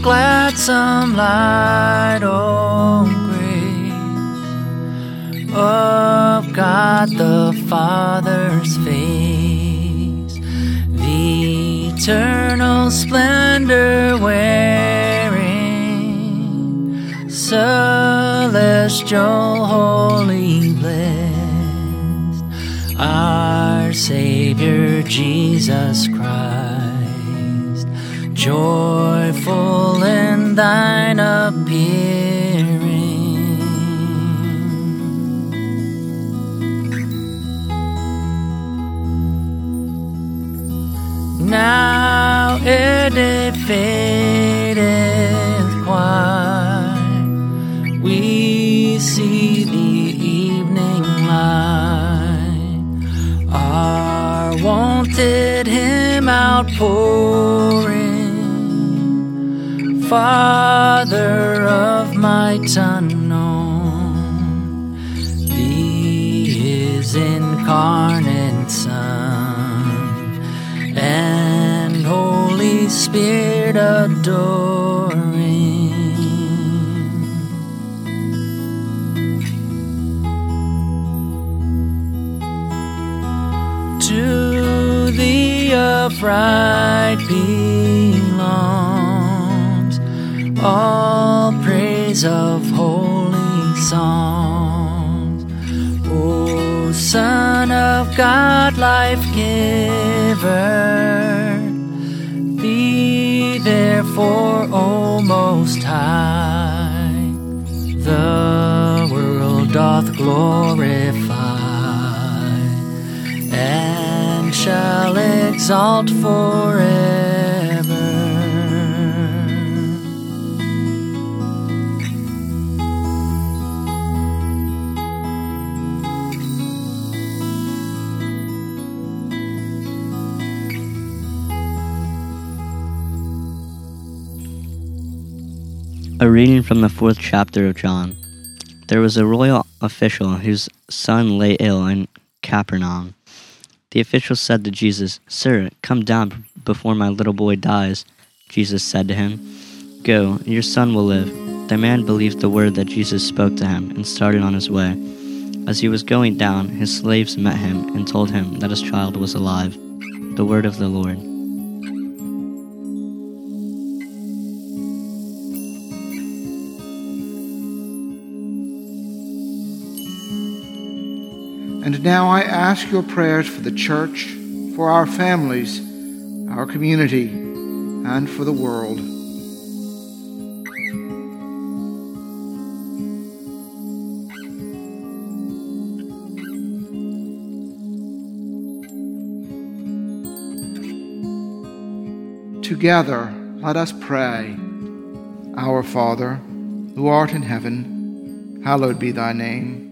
gladsome light, oh, grace of God the Father's face, the eternal splendor wearing, celestial, holy, blessed, our Savior Jesus Christ joyful in thine appearing. Now it fadeth quite, we see the evening light, our wonted hymn outpouring. Father of my unknown, Thee His incarnate Son, and Holy Spirit adoring. To the upright belongs all praise of holy songs. O Son of God, life giver, be therefore, O Most High, the world doth glorify and shall exalt forever. A reading from the fourth chapter of John. There was a royal official whose son lay ill in Capernaum. The official said to Jesus, Sir, come down before my little boy dies. Jesus said to him, Go, your son will live. The man believed the word that Jesus spoke to him and started on his way. As he was going down, his slaves met him and told him that his child was alive. The word of the Lord. And now I ask your prayers for the church, for our families, our community, and for the world. Together, let us pray. Our Father, who art in heaven, hallowed be thy name.